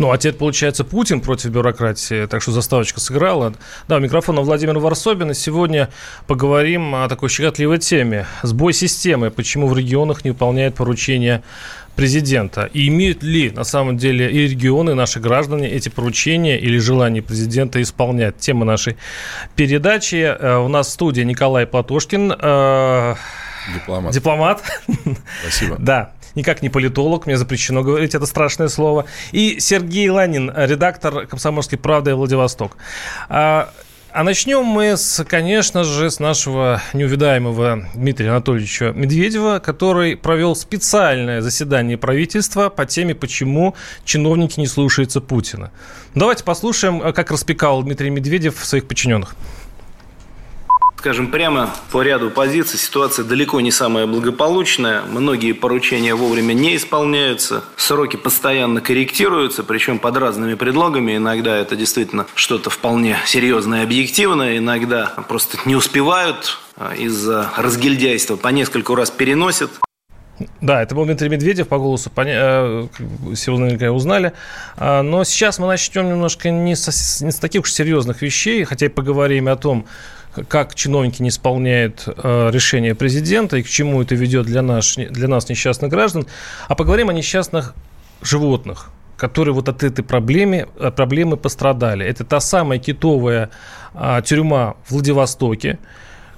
Ну, а теперь, получается, Путин против бюрократии, так что заставочка сыграла. Да, у микрофона Владимир Варсобин, и сегодня поговорим о такой щекотливой теме. Сбой системы, почему в регионах не выполняют поручения президента. И имеют ли на самом деле и регионы, и наши граждане эти поручения или желания президента исполнять? Тема нашей передачи. Э, у нас в студии Николай Платошкин. Э, Дипломат. Дипломат. Спасибо. Да никак не политолог, мне запрещено говорить это страшное слово. И Сергей Ланин, редактор «Комсомольской правды» Владивосток. А, а начнем мы, с, конечно же, с нашего неувидаемого Дмитрия Анатольевича Медведева, который провел специальное заседание правительства по теме, почему чиновники не слушаются Путина. Давайте послушаем, как распекал Дмитрий Медведев своих подчиненных. Скажем прямо, по ряду позиций ситуация далеко не самая благополучная. Многие поручения вовремя не исполняются. Сроки постоянно корректируются, причем под разными предлогами. Иногда это действительно что-то вполне серьезное и объективное. Иногда просто не успевают а, из-за разгильдяйства по нескольку раз переносят. Да, это был Дмитрий Медведев, по голосу поня... все наверняка узнали. А, но сейчас мы начнем немножко не, со... не с таких уж серьезных вещей, хотя и поговорим о том, как чиновники не исполняют э, решения президента и к чему это ведет для, наш, для нас, несчастных граждан, а поговорим о несчастных животных, которые вот от этой проблемы, проблемы пострадали. Это та самая китовая э, тюрьма в Владивостоке,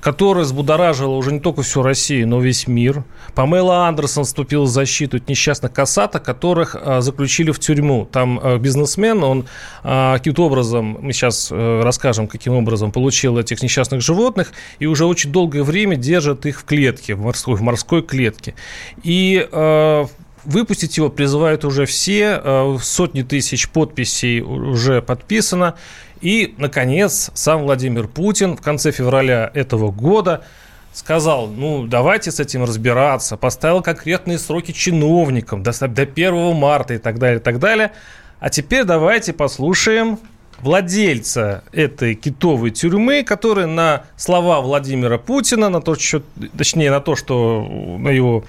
которая взбудоражила уже не только всю Россию, но весь мир. Памела Андерсон вступила в защиту несчастных касаток, которых а, заключили в тюрьму. Там а, бизнесмен, он а, каким-то образом, мы сейчас а, расскажем, каким образом получил этих несчастных животных, и уже очень долгое время держит их в клетке, в морской, в морской клетке. И а, Выпустить его призывают уже все, сотни тысяч подписей уже подписано. И, наконец, сам Владимир Путин в конце февраля этого года сказал, ну, давайте с этим разбираться, поставил конкретные сроки чиновникам до, до 1 марта и так далее, и так далее. А теперь давайте послушаем владельца этой китовой тюрьмы, который на слова Владимира Путина, на то, что, точнее, на то, что на его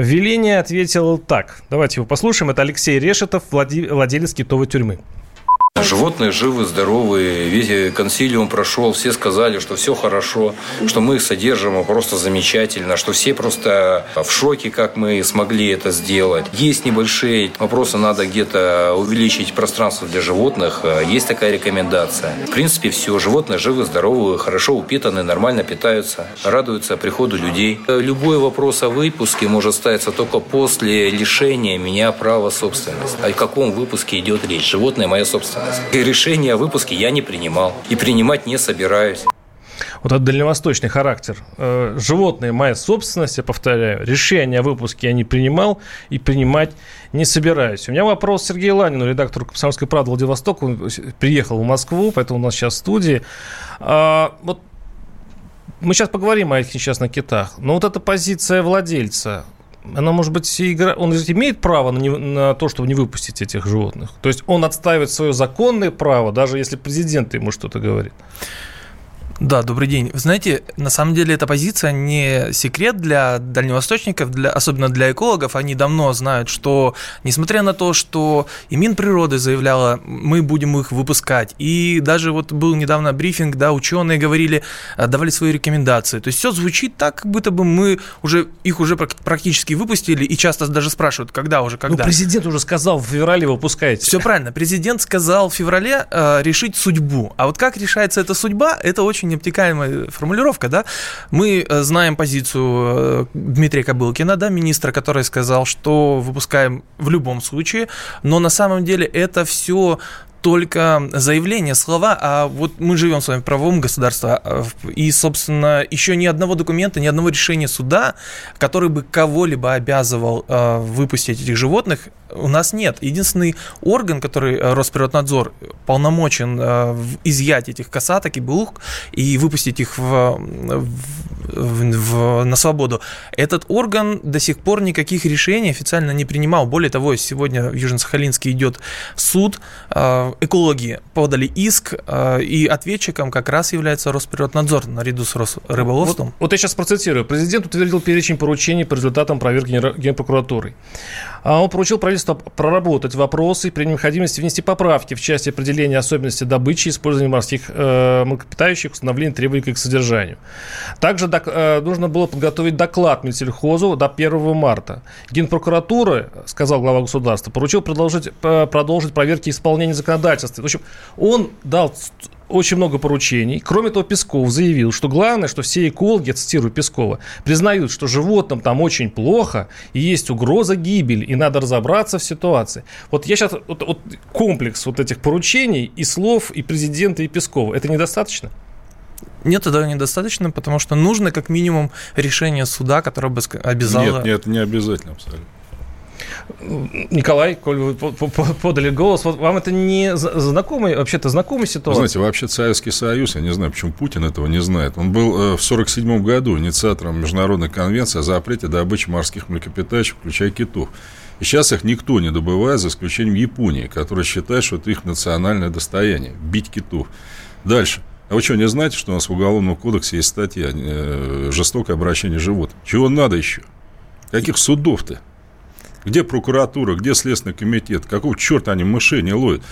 веление ответил так. Давайте его послушаем. Это Алексей Решетов, владелец китовой тюрьмы. Животные живы, здоровые, весь консилиум прошел, все сказали, что все хорошо, что мы их содержим просто замечательно, что все просто в шоке, как мы смогли это сделать. Есть небольшие вопросы, надо где-то увеличить пространство для животных, есть такая рекомендация. В принципе, все, животные живы, здоровые, хорошо упитаны, нормально питаются, радуются приходу людей. Любой вопрос о выпуске может ставиться только после лишения меня права собственности. О каком выпуске идет речь? Животное моя собственность. И решение о выпуске я не принимал. И принимать не собираюсь. Вот этот дальневосточный характер. Э, животные моя собственность, я повторяю. Решение о выпуске я не принимал и принимать не собираюсь. У меня вопрос Сергею Ланину, редактору «Комсомольской правды» Владивосток. Он приехал в Москву, поэтому у нас сейчас в студии. А, вот мы сейчас поговорим о этих несчастных китах. Но вот эта позиция владельца, она, может быть, игра... он имеет право на, не... на то, чтобы не выпустить этих животных. То есть он отстаивает свое законное право, даже если президент ему что-то говорит. Да, добрый день. Вы знаете, на самом деле эта позиция не секрет для дальневосточников, для, особенно для экологов. Они давно знают, что несмотря на то, что и Минприроды заявляла, мы будем их выпускать, и даже вот был недавно брифинг, да, ученые говорили, э, давали свои рекомендации. То есть все звучит так, как будто бы мы уже их уже практически выпустили, и часто даже спрашивают, когда уже, когда. Ну, президент уже сказал, в феврале выпускаете. Все правильно. Президент сказал в феврале э, решить судьбу. А вот как решается эта судьба, это очень очень обтекаемая формулировка, да. Мы э, знаем позицию э, Дмитрия Кобылкина, да, министра, который сказал, что выпускаем в любом случае, но на самом деле это все только заявления, слова, а вот мы живем с вами в правовом государстве, а, и, собственно, еще ни одного документа, ни одного решения суда, который бы кого-либо обязывал э, выпустить этих животных, у нас нет. Единственный орган, который э, Росприроднадзор полномочен э, изъять этих касаток и блух и выпустить их в, в, в, на свободу, этот орган до сих пор никаких решений официально не принимал. Более того, сегодня в Южно-Сахалинске идет суд экологи подали иск, э, и ответчиком как раз является Росприроднадзор наряду с Росрыболовством. Вот, вот я сейчас процитирую. Президент утвердил перечень поручений по результатам проверки Генпрокуратурой. А он поручил правительству проработать вопросы при необходимости внести поправки в части определения особенностей добычи и использования морских э, млекопитающих, установления требований к их содержанию. Также док, э, нужно было подготовить доклад Минсельхозу до 1 марта. Генпрокуратура, сказал глава государства, поручил продолжить, э, продолжить проверки исполнения законодательства. В общем, он дал очень много поручений. Кроме того, Песков заявил, что главное, что все экологи, цитирую Пескова, признают, что животным там очень плохо, и есть угроза гибели, и надо разобраться в ситуации. Вот я сейчас, вот, вот комплекс вот этих поручений и слов и президента, и Пескова, это недостаточно? Нет, этого недостаточно, потому что нужно как минимум решение суда, которое бы обязало... Нет, нет, не обязательно абсолютно. Николай, коль вы подали голос, вот вам это не знакомый, вообще-то знакомая ситуация? Вы знаете, вообще Советский Союз, я не знаю, почему Путин этого не знает, он был э, в 1947 году инициатором Международной конвенции о запрете добычи морских млекопитающих, включая китов. И сейчас их никто не добывает, за исключением Японии, которая считает, что это их национальное достояние – бить китов. Дальше. А вы что, не знаете, что у нас в Уголовном кодексе есть статья э, «Жестокое обращение животных»? Чего надо еще? Каких судов-то? Где прокуратура, где Следственный комитет? Какого черта они мышей не ловят?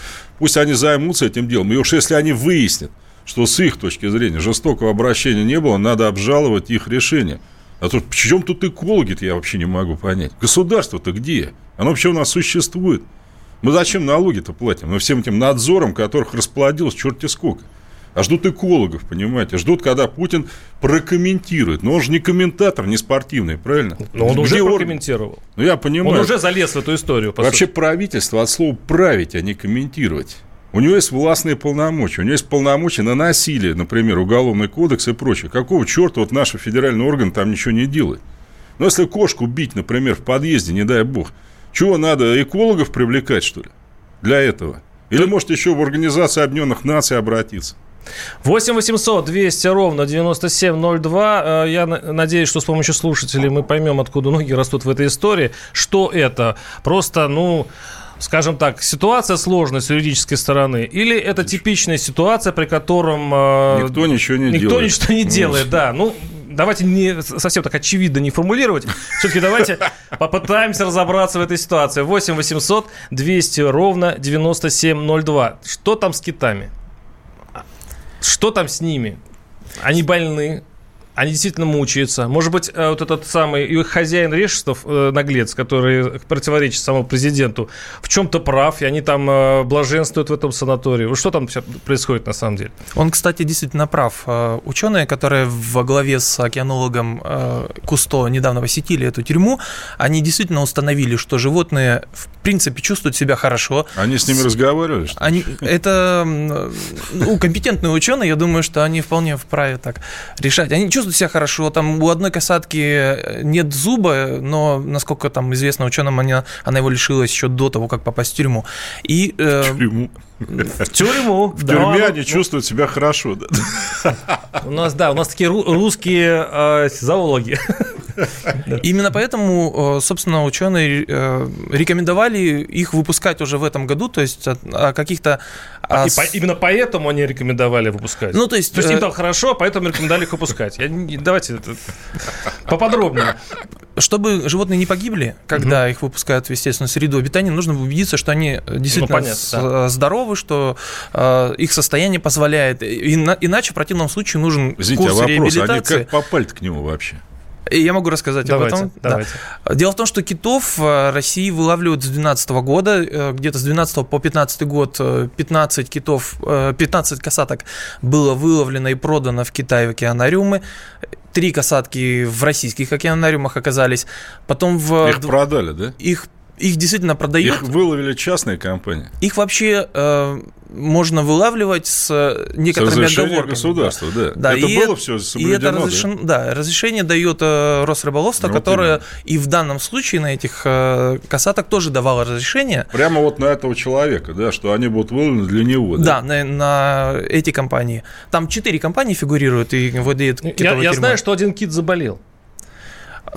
Пусть они займутся этим делом. И уж если они выяснят, что с их точки зрения жестокого обращения не было, надо обжаловать их решение. А тут в чем тут экологи-то, я вообще не могу понять. Государство-то где? Оно вообще у нас существует. Мы зачем налоги-то платим? Мы всем этим надзором, которых расплодилось черти сколько а ждут экологов, понимаете, ждут, когда Путин прокомментирует. Но он же не комментатор, не спортивный, правильно? Но он Где уже прокомментировал. Ну, я понимаю. Он уже залез в эту историю. Вообще сути. правительство от слова «править», а не «комментировать». У него есть властные полномочия, у него есть полномочия на насилие, например, уголовный кодекс и прочее. Какого черта вот наш федеральный орган там ничего не делает? Но если кошку бить, например, в подъезде, не дай бог, чего надо, экологов привлекать, что ли, для этого? Или, может, еще в Организацию Объединенных Наций обратиться? 8 800 200 ровно 9702. Э, я надеюсь, что с помощью слушателей мы поймем, откуда ноги растут в этой истории. Что это? Просто, ну скажем так, ситуация сложная с юридической стороны, или это типичная ситуация, при котором э, никто ничего не никто делает. ничего не делает, да. Ну, давайте не совсем так очевидно не формулировать. Все-таки давайте попытаемся разобраться в этой ситуации. 8 800 200 ровно 9702. Что там с китами? Что там с ними? Они больны, они действительно мучаются. Может быть, э, вот этот самый их хозяин Решетов, э, наглец, который противоречит самому президенту, в чем-то прав, и они там э, блаженствуют в этом санатории. Что там происходит на самом деле? Он, кстати, действительно прав. Ученые, которые во главе с океанологом Кусто недавно посетили эту тюрьму, они действительно установили, что животные в принципе чувствуют себя хорошо. Они с ними разговаривали? Что они, это ну, компетентные ученые, я думаю, что они вполне вправе так решать. Они чувствуют чувствует себя хорошо. Там у одной касатки э, нет зуба, но, насколько там известно ученым, она, она его лишилась еще до того, как попасть в тюрьму. И, э, в тюрьму. В тюрьму. В тюрьме они чувствуют себя хорошо. У нас, да, у нас такие русские э, зоологи. Именно поэтому, э, собственно, ученые э, рекомендовали их выпускать уже в этом году, то есть о каких-то... А, по, именно поэтому они рекомендовали выпускать? Ну, то есть... То есть им там хорошо, поэтому рекомендовали их выпускать. Я, давайте поподробнее. Чтобы животные не погибли, когда угу. их выпускают в естественную среду обитания, нужно убедиться, что они действительно ну, понятно, да. здоровы, что э, их состояние позволяет. И, иначе в противном случае нужен Извините, курс а вопрос, реабилитации. Они как попали к нему вообще? Я могу рассказать давайте, об этом. Давайте. Да. Дело в том, что китов в России вылавливают с 2012 года, э, где-то с 12 по 15 год 15 э, китов, 15 э, касаток было выловлено и продано в Китае в океанариумы. Три касатки в российских океанариумах оказались. Потом в... Их продали, да? Их их действительно продают. Их выловили частные компании. Их вообще э, можно вылавливать с некоторыми с оговорками. государства, да. да. Это и было все соблюдено, и это разрешен, да? да, разрешение дает э, Росрыболовство, ну, которое именно. и в данном случае на этих э, касаток тоже давало разрешение. Прямо вот на этого человека, да, что они будут выловлены для него. Да, да на, на эти компании. Там четыре компании фигурируют и владеют китовой Я, я знаю, что один кит заболел.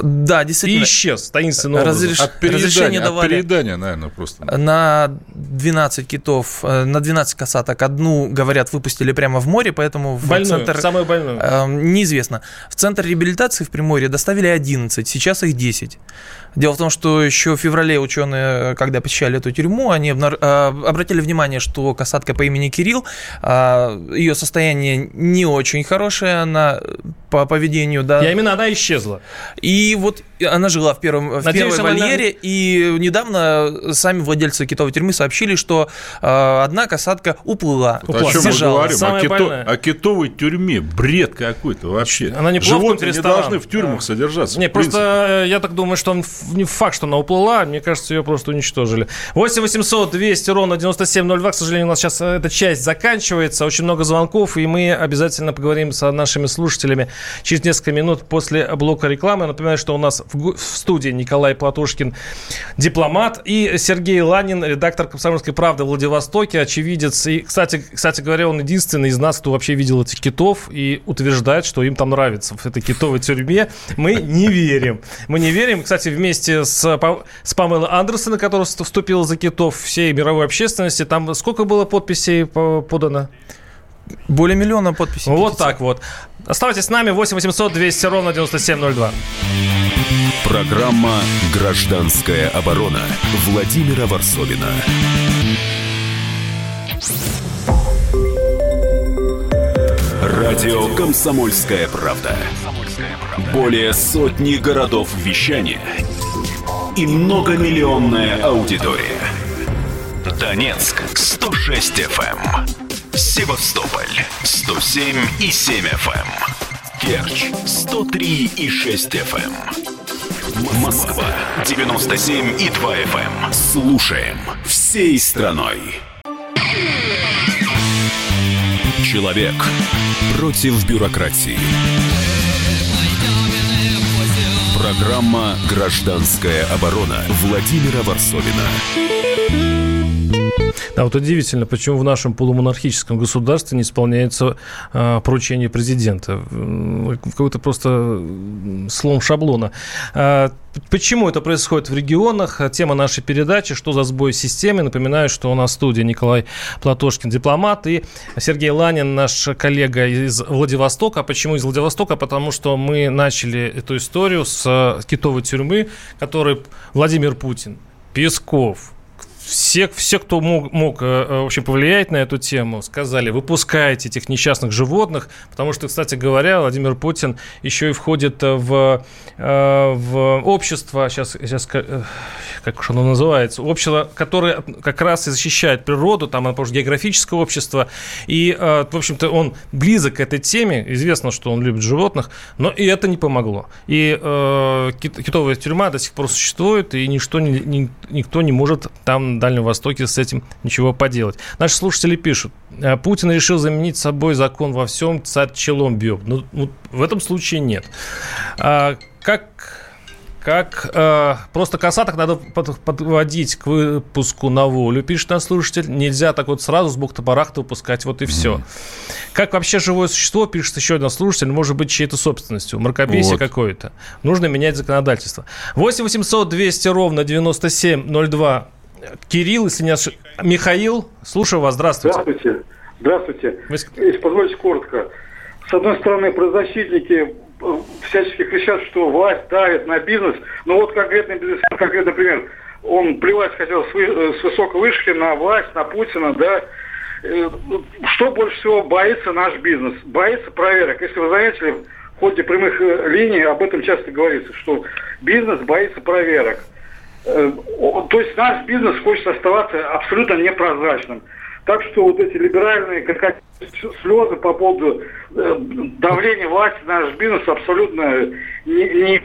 Да, действительно. И исчез таинственным образом. Разреш- От переедания, разрешение от давали. переедания, наверное, просто. На 12 китов, э, на 12 касаток одну, говорят, выпустили прямо в море, поэтому в Больную, центр... самую больную. Эм, Неизвестно. В центр реабилитации в Приморье доставили 11, сейчас их 10. Дело в том, что еще в феврале ученые, когда посещали эту тюрьму, они э, обратили внимание, что касатка по имени Кирилл, э, ее состояние не очень хорошее, она э, по поведению, да. И именно она исчезла. И вот она жила в, первом, в Надеюсь, первой она- вольере, и недавно сами владельцы китовой тюрьмы сообщили, что э, одна касатка уплыла, Вот о чем мы сбежала. говорим? О, Самое кито- больное. о китовой тюрьме. Бред какой-то вообще. Она не Животные не должны в тюрьмах Да. содержаться. Не, просто э, я так думаю, что он не факт, что она уплыла. Мне кажется, ее просто уничтожили. 8 800 200 ровно 9702. К сожалению, у нас сейчас э, эта часть заканчивается. Очень много звонков, и мы обязательно поговорим с нашими слушателями через несколько минут после блока рекламы. Напоминаю, что у нас в, студии Николай Платошкин, дипломат, и Сергей Ланин, редактор «Комсомольской правды» в Владивостоке, очевидец. И, кстати, кстати говоря, он единственный из нас, кто вообще видел этих китов и утверждает, что им там нравится в этой китовой тюрьме. Мы не верим. Мы не верим. Кстати, вместе с, с Памелой Андерсон, которая вст- вступила за китов всей мировой общественности, там сколько было подписей по- подано? Более миллиона подписей. Вот так вот. Оставайтесь с нами. 8 800 200 ровно 9702. Программа «Гражданская оборона» Владимира Варсовина. Радио «Комсомольская правда». Более сотни городов вещания и многомиллионная аудитория. Донецк 106 FM, Севастополь 107 и 7 FM, Керчь 103 и 6 FM. М- Москва 97 и 2 FM. Слушаем всей страной. Человек против бюрократии. Программа «Гражданская оборона» Владимира Варсовина. Да, вот удивительно, почему в нашем полумонархическом государстве не исполняется э, поручение президента. Какой-то просто слом шаблона. А, почему это происходит в регионах? Тема нашей передачи «Что за сбой в системе?» Напоминаю, что у нас в студии Николай Платошкин, дипломат, и Сергей Ланин, наш коллега из Владивостока. А Почему из Владивостока? Потому что мы начали эту историю с китовой тюрьмы, которой Владимир Путин, Песков, все, все, кто мог, мог э, э, в общем, повлиять на эту тему, сказали, выпускайте этих несчастных животных, потому что, кстати говоря, Владимир Путин еще и входит в, э, в общество, сейчас, сейчас ка- как уж оно называется, общество, которое как раз и защищает природу, там, что географическое общество, и, в общем-то, он близок к этой теме, известно, что он любит животных, но и это не помогло. И э, кит- китовая тюрьма до сих пор существует, и ничто, ни- никто не может там на Дальнем Востоке с этим ничего поделать. Наши слушатели пишут, «Э, Путин решил заменить собой закон во всем, царь челом бьет. Ну, вот в этом случае нет. А, как как э, просто касаток надо под- подводить к выпуску на волю, пишет наш слушатель. Нельзя так вот сразу с бухты-барахта выпускать, вот и все. Как вообще живое существо, пишет еще один слушатель, может быть чьей-то собственностью, мракобесие Вот. какое-то. Нужно менять законодательство. 8 800 200 ровно 9702. Кирилл, если не ошиб- Михаил, слушаю вас, здравствуйте. Здравствуйте. Здравствуйте. Вы Если позволите коротко. С одной стороны, правозащитники э, всячески кричат, что власть давит на бизнес. Но вот конкретный бизнесмен, конкретный пример. Он плевать хотел с, вы- э, с высокой вышки на власть, на Путина, да. Э, Что больше всего боится наш бизнес? Боится проверок. Если вы заметили, в ходе прямых линий об этом часто говорится, что бизнес боится проверок. Э, То есть наш бизнес хочет оставаться абсолютно непрозрачным. Так что вот эти либеральные как слезы по поводу э, давления власти на наш бизнес абсолютно не, не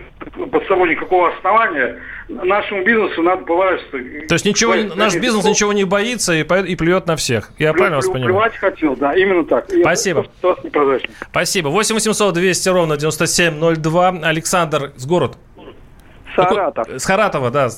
под собой никакого основания. Нашему бизнесу надо поворачиваться. То есть ничего, наш бизнес ничего не боится и, и плюет на всех. Я Плю- правильно вас понимаю? Плевать хотел, да, именно так. Спасибо. непрозрачная. Спасибо. 8 800 200 ровно 9702. Александр с город. Саратов. С Харатова, да.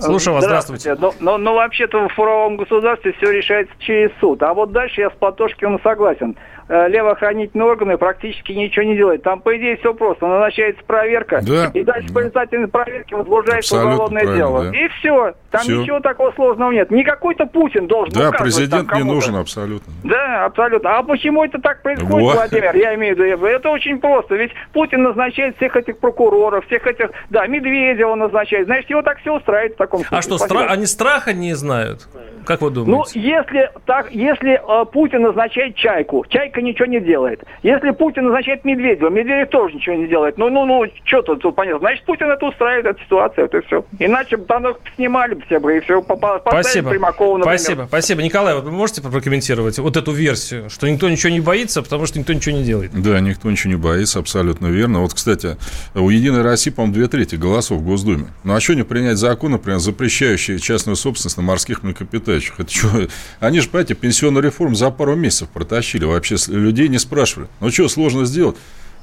Слушаю вас, здравствуйте. Но, но, но вообще-то в правовом государстве все решается через суд. А вот дальше я с Платошкиным согласен. Э, левоохранительные органы практически ничего не делают. Там, по идее, все просто. Назначается проверка, Да. и дальше по результативной проверке возбуждается Абсолютно уголовное дело. да. И все. Там Всё. ничего такого сложного нет. Не какой-то Путин должен Да, президент там не нужен абсолютно. Да, абсолютно. А почему это так происходит, Вот. Владимир? Я имею в виду, это очень просто. Ведь Путин назначает всех этих прокуроров, всех этих, да, Медведева назначает. Значит, его так все устраивает в таком случае. А что, стра- они страха не знают? Как вы Ну, думаете? если так, если э, Путин назначает Чайку, Чайка ничего не делает. Если Путин назначает Медведева, Медведев тоже ничего не делает. Ну, ну, ну, что тут, тут понятно. Значит, Путин это устраивает, эту ситуацию, это все. Иначе бы там снимали бы все бы, и все, поставили Спасибо. Примакова, например. Спасибо, спасибо. Николай, вот вы можете прокомментировать вот эту версию, что никто ничего не боится, потому что никто ничего не делает? Да, никто ничего не боится, абсолютно верно. Вот, кстати, у «Единой России», по-моему, две трети голосов в Госдуме. Ну, а что не принять закон, например, запрещающий частную собственность на морских млекопитающих? Это что? Они же, понимаете, пенсионную реформу за пару месяцев протащили. Вообще людей не спрашивали. Ну, что сложно сделать?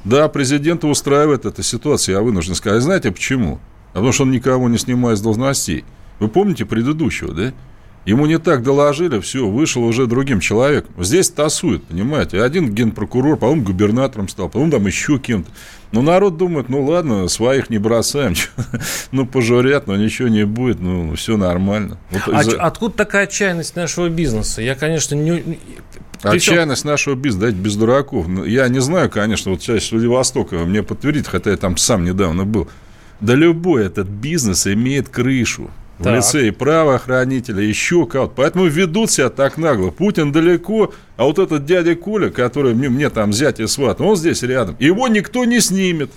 Да, президента устраивает эта ситуация, я вынужден сказать. Знаете почему? А потому что он никого не снимает с должностей. Вы помните предыдущего, да? Ему не так доложили, все, вышел уже другим человеком. Здесь тасует, понимаете. Один генпрокурор, по-моему, губернатором стал, по-моему, там еще кем-то. Но народ думает, ну ладно, своих не бросаем. Ну, пожурят, но ничего не будет, ну, все нормально. Вот А откуда такая отчаянность нашего бизнеса? Я, конечно, не... Отчаянность нашего бизнеса, дайте без дураков. Ну, Я не знаю, конечно, вот часть Владивостока мне подтвердит, хотя я там сам недавно был. Да любой этот бизнес имеет крышу. В Так. лице и правоохранителя, еще кого-то. Поэтому ведут себя так нагло. Путин далеко, а вот этот дядя Коля, который мне, мне там зять и сват, он здесь рядом. Его никто не снимет.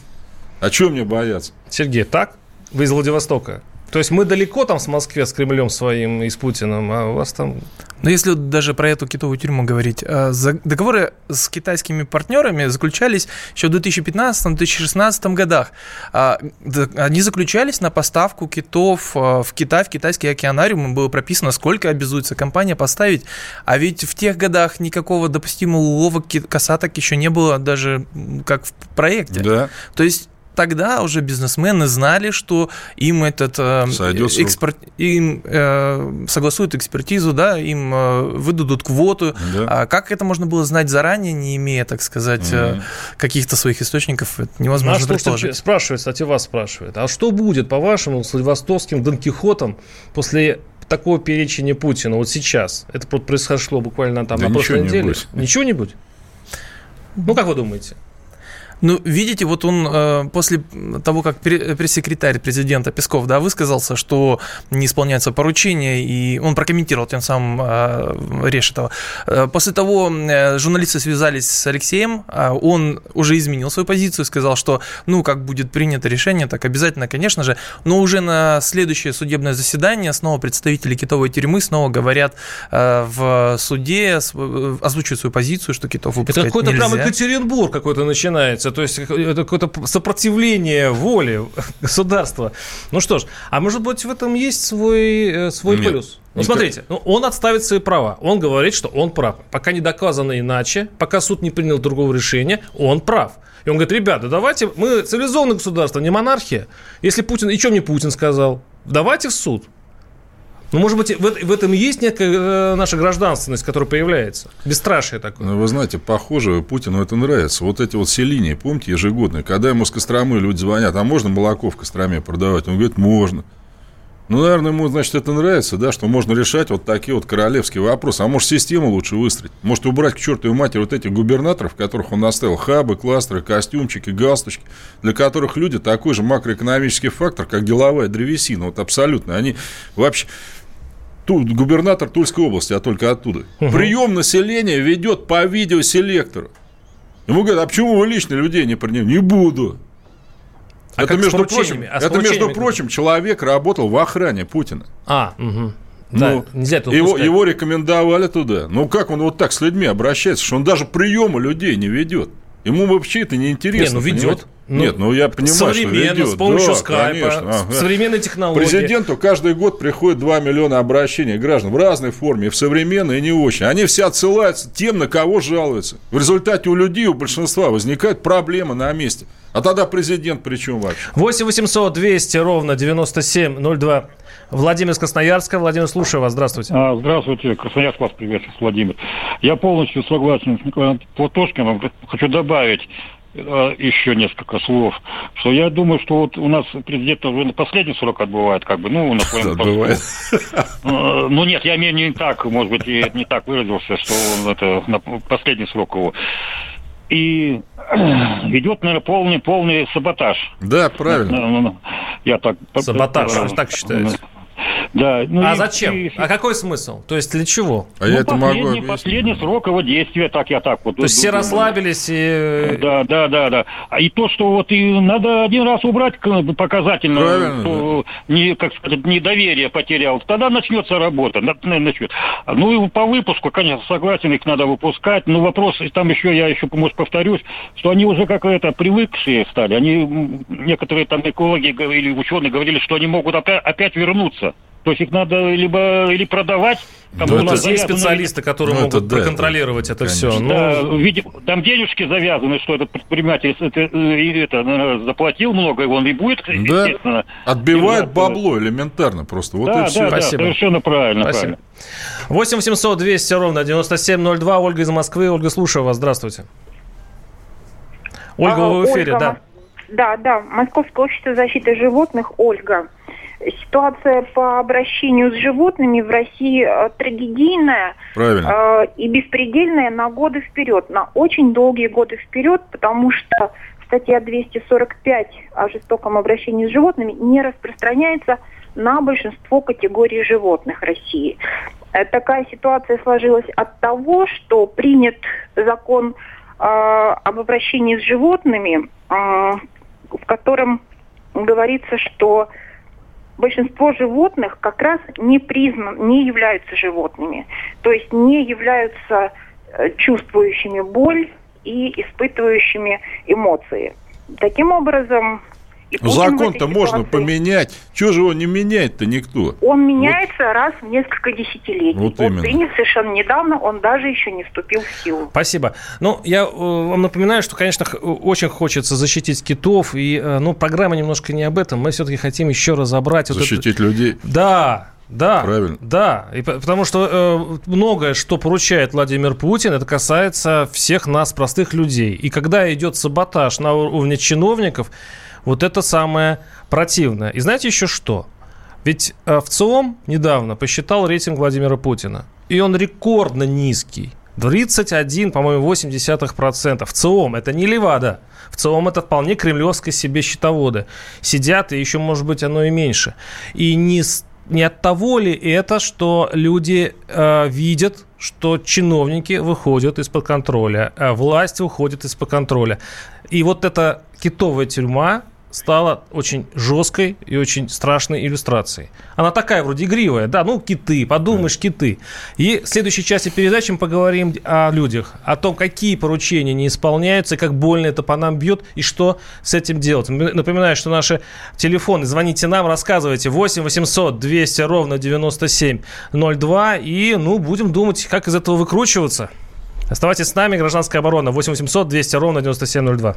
А чего мне бояться? Сергей, так? Вы из Владивостока? То есть мы далеко там с Москве, с Кремлем своим и с Путиным, а у вас там... Но если даже про эту китовую тюрьму говорить, за- договоры с китайскими партнерами заключались еще в 2015-2016 годах. А, Они заключались на поставку китов э, в Китай, в китайский океанариум. Было прописано, сколько обязуется компания поставить. А ведь в тех годах никакого допустимого улова касаток еще не было даже как в проекте. Да. То есть тогда уже бизнесмены знали, что им этот э, с экспорт, им э, согласуют экспертизу, да, им э, выдадут квоту. Да. А как это можно было знать заранее, не имея, так сказать, э, каких-то своих источников? Это невозможно Наш предположить. спрашивает, кстати, вас спрашивает, а что будет, по-вашему, с Владивостокским Дон Кихотом после такого перечения Путина вот сейчас? Это произошло буквально там Да на прошлой не неделе. будет. Ничего не будет? Ну, как вы думаете? Ну, видите, вот он э, после того, как пре- пресс-секретарь президента Песков, да, высказался, что не исполняются поручения, и он прокомментировал тем самым э, Решетова. Э, после того э, журналисты связались с Алексеем, а он уже изменил свою позицию, сказал, что, ну, как будет принято решение, так обязательно, конечно же, но уже на следующее судебное заседание снова представители китовой тюрьмы снова говорят э, в суде, э, озвучивают свою позицию, что китов Это выпускать какой-то нельзя. прям Екатеринбург какой-то начинается. То есть это какое-то сопротивление воли государства. Ну что ж, а может быть в этом есть свой, э, свой Нет. плюс? Ну, Никак- смотрите, ну, он отставит свои права. Он говорит, что он прав. Пока не доказано иначе, пока суд не принял другого решения, он прав. И он говорит, ребята, давайте, мы цивилизованное государство, не монархия. Если Путин, и что мне Путин сказал? Давайте в суд. Ну, может быть, в, в этом и есть некая э, наша гражданственность, которая появляется. Бесстрашие такое. Ну, вы знаете, похоже, Путину это нравится. Вот эти вот все линии, помните, ежегодные, когда ему с Костромы люди звонят, а можно молоко в Костроме продавать? Он говорит, можно. Ну, наверное, ему, значит, это нравится, да, что можно решать вот такие вот королевские вопросы. А может, систему лучше выстроить? Может, убрать к чертовой матери вот этих губернаторов, которых он наставил, хабы, кластеры, костюмчики, галстучки, для которых люди такой же макроэкономический фактор, как деловая древесина. Вот абсолютно. Они вообще... Тут губернатор Тульской области, а только оттуда. Прием населения ведет по видеоселектору. Ему говорят, а почему вы лично людей не принимаете? Не буду. А это, между прочим, А это, между прочим, человек работал в охране Путина. А, угу. Да, Ну, нельзя это его, его рекомендовали туда. Ну, как он вот так с людьми обращается, что он даже приема людей не ведет? Ему вообще это не интересно. Не, ну, ведет. понимаете? Ну, Нет, ну я понимаю, что Современно, ведет. с помощью Да, скайпа, конечно, ага. современные технологии. Президенту каждый год приходит 2 миллиона обращений граждан в разной форме, в современной, и не очень. Они все отсылаются тем, на кого жалуются. В результате у людей, у большинства возникают проблемы на месте. А тогда президент при чем вообще? 8 800 200 ровно 9702. Владимир из Красноярска. Владимир, слушаю вас. Здравствуйте. А, здравствуйте. Красноярск вас приветствует, Владимир. Я полностью согласен с Николаем Платошкиным. Хочу добавить э, еще несколько слов, что я думаю, что вот у нас президент уже на последний срок отбывает, как бы, ну, на своем Отбывает. Э, Ну нет, я имею не так, может быть, я не так выразился, что он это на последний срок его. И идет, наверное, полный, полный саботаж. Да, правильно. Ну, ну, Я так... Саботаж, вы так считаете? Да. ну А и- зачем? и- А какой смысл? То есть для чего? А я это ну, могу последний, объяснить. последний срок его действия, так я так вот. То есть все расслабились и... Да, да, да, да. А и то, что вот и надо один раз убрать показательно, Правильно, что не, как сказать, недоверие потерял, тогда начнется работа. на- на- начнет. Ну и по выпуску, конечно, согласен, их надо выпускать. Но вопрос, и там еще, я еще, может, повторюсь, что они уже как это привыкшие стали. Они, некоторые там экологи говорили, ученые говорили, что они могут опять, опять вернуться. То есть их надо либо или продавать. там Ну, У это- нас есть завязаны- специалисты, которые Ну, это могут да, проконтролировать это, конечно. все. да, Ну, видимо, там денежки завязаны, что этот предприниматель это, и это, заплатил много, и он и будет, Да, естественно. отбивает держаться. бабло элементарно просто. Вот да, и все. да, да, Спасибо. совершенно правильно, Спасибо. правильно. 8 800 200 ровно 9702. Ольга из Москвы. Ольга, слушаю вас. Здравствуйте. Ольга, А, вы в эфире, Ольга, да. Да, да. Московское общество защиты животных, Ольга. Ситуация по обращению с животными в России э, трагедийная Правильно. э, и беспредельная на годы вперед, на очень долгие годы вперед, потому что статья 245 о жестоком обращении с животными не распространяется на большинство категорий животных России. Э, Такая ситуация сложилась от того, что принят закон э, об обращении с животными, э, в котором говорится, что большинство животных как раз не признан, не являются животными, то есть не являются э, чувствующими боль и испытывающими эмоции. Таким образом, Закон-то можно ситуации- поменять. Чего же его не менять-то никто? Он меняется раз в несколько десятилетий. Вот именно. принят совершенно недавно, он даже еще не вступил в силу. Спасибо. Ну, я э, вам напоминаю, что, конечно, х- очень хочется защитить китов. И, э, ну, программа немножко не об этом. Мы все-таки хотим еще разобрать... вот это- Защитить людей. Да, да. Правильно. Да, и по- потому что э, многое, что поручает Владимир Путин, это касается всех нас, простых людей. И когда идет саботаж на уровне чиновников, вот это самое противное. И знаете еще что? Ведь э, в ЦИОМ недавно посчитал рейтинг Владимира Путина. И он рекордно низкий. 31, по-моему, 0,8%. В ЦИОМ это не Левада. В ЦИОМ это вполне кремлевское себе счетоводы. Сидят, и еще, может быть, оно и меньше. И не, не от того ли это, что люди э, видят, что чиновники выходят из-под контроля, а власть выходит из-под контроля. И вот эта китовая тюрьма стала очень жесткой и очень страшной иллюстрацией. Она такая вроде игривая, да, ну киты, подумаешь, киты. И в следующей части передачи мы поговорим о людях, о том, какие поручения не исполняются, как больно это по нам бьет и что с этим делать. Напоминаю, что наши телефоны, звоните нам, рассказывайте 8 800 200 ровно 9702 и, ну, будем думать, как из этого выкручиваться. Оставайтесь с нами, гражданская оборона 8 800 200 ровно 9702.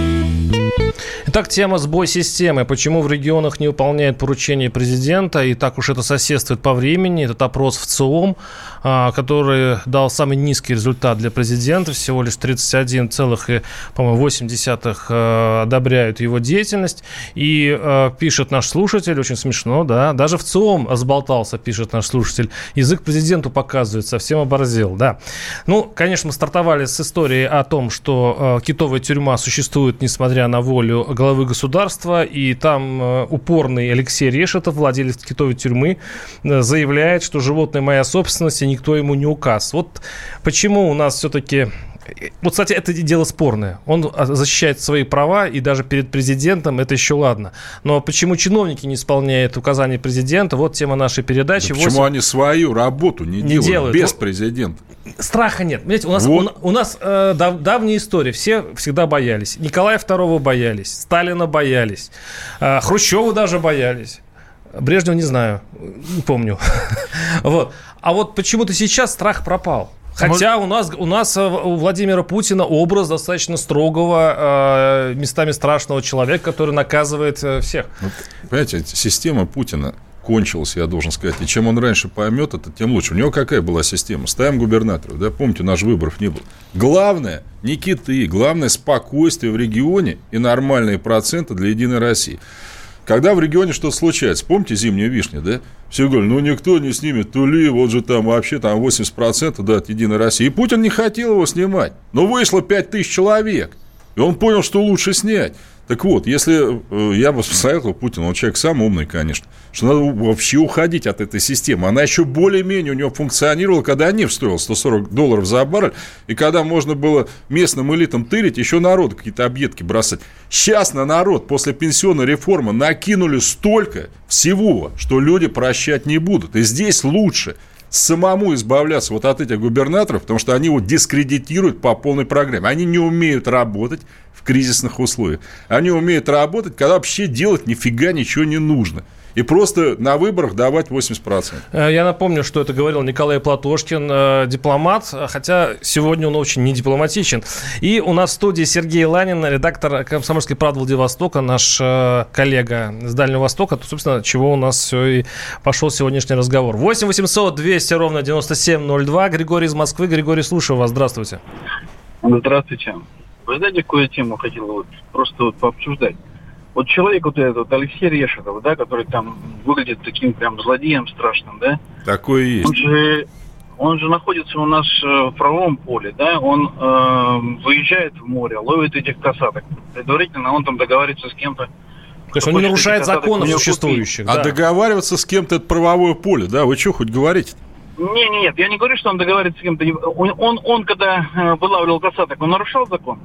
Итак, тема сбой системы. Почему в регионах не выполняют поручения президента? И так уж это соседствует по времени. Этот опрос в ЦИОМ, а, который дал самый низкий результат для президента. Всего лишь 31,8 э, одобряют его деятельность. И э, пишет наш слушатель, очень смешно, да, даже в ЦИОМ разболтался, пишет наш слушатель. Язык президенту показывает, совсем оборзел, да. Ну, конечно, мы стартовали с истории о том, что китовая тюрьма существует, несмотря на волю главы государства, и там э, упорный Алексей Решетов, владелец китовой тюрьмы, э, заявляет, что животное моя собственность, и никто ему не указ. Вот почему у нас все-таки вот, кстати, это дело спорное. Он а, защищает свои права, и даже перед президентом это еще ладно. Но почему чиновники не исполняют указания президента? Вот тема нашей передачи. Да почему 8... они свою работу не, не делают, делают без президента? Страха нет. Понимаете, у нас, вот. у, у нас э, дав, давняя история. Все всегда боялись. Николая II боялись, Сталина боялись, э, Хрущева даже боялись. Брежнева не знаю, не помню. вот. А вот почему-то сейчас страх пропал. Хотя у нас, у нас э, у Владимира Путина образ достаточно строгого, э, местами страшного человека, который наказывает э, всех. Понимаете, система Путина кончилась, я должен сказать. И чем он раньше поймет это, тем лучше. У него какая была система? Ставим губернаторов, да, помните, у нас же выборов не было. Главное, не киты, главное спокойствие в регионе и нормальные проценты для Единой России. Когда в регионе что-то случается, помните зимнюю вишню, да? Все говорят, ну никто не снимет Тули, вот же там вообще там 80% да, от Единой России. И Путин не хотел его снимать. Но вышло 5 тысяч человек. И он понял, что лучше снять. Так вот, если э, я бы посоветовал Путину, он человек сам умный, конечно, что надо вообще уходить от этой системы. Она еще более-менее у него функционировала, когда нефть стоила 140 долларов за баррель, и когда можно было местным элитам тырить, еще народ какие-то объедки бросать. Сейчас на народ после пенсионной реформы накинули столько всего, что люди прощать не будут. И здесь лучше самому избавляться вот от этих губернаторов, потому что они его дискредитируют по полной программе. Они не умеют работать, в кризисных условиях. Они умеют работать, когда вообще делать нифига ничего не нужно и просто на выборах давать 80%. Э, я напомню, что это говорил Николай Платошкин, э, дипломат, хотя сегодня он очень не дипломатичен. И у нас в студии Сергей Ланин, редактор «Комсомольской правды Владивостока», наш э, коллега с Дальнего Востока, то, собственно, чего у нас все и пошел сегодняшний разговор. 8 800 200 ровно 9702. Григорий из Москвы. Григорий, слушаю вас. Здравствуйте. Здравствуйте. Вы знаете, какую тему хотел вот просто вот пообсуждать? Вот человек вот этот, вот Алексей Решетов, да, который там выглядит таким прям злодеем страшным, да? Такое есть. Он же, он же находится у нас э, в правовом поле, да? Он э, выезжает в море, ловит этих касаток. Предварительно он там договаривается с кем-то. То есть он не нарушает законов существующих. А да. договариваться с кем-то это правовое поле, да? Вы что хоть говорите? -то? Не, не, нет, я не говорю, что он договаривается с кем-то. Он, он, он когда э, вылавливал касаток, он нарушал закон?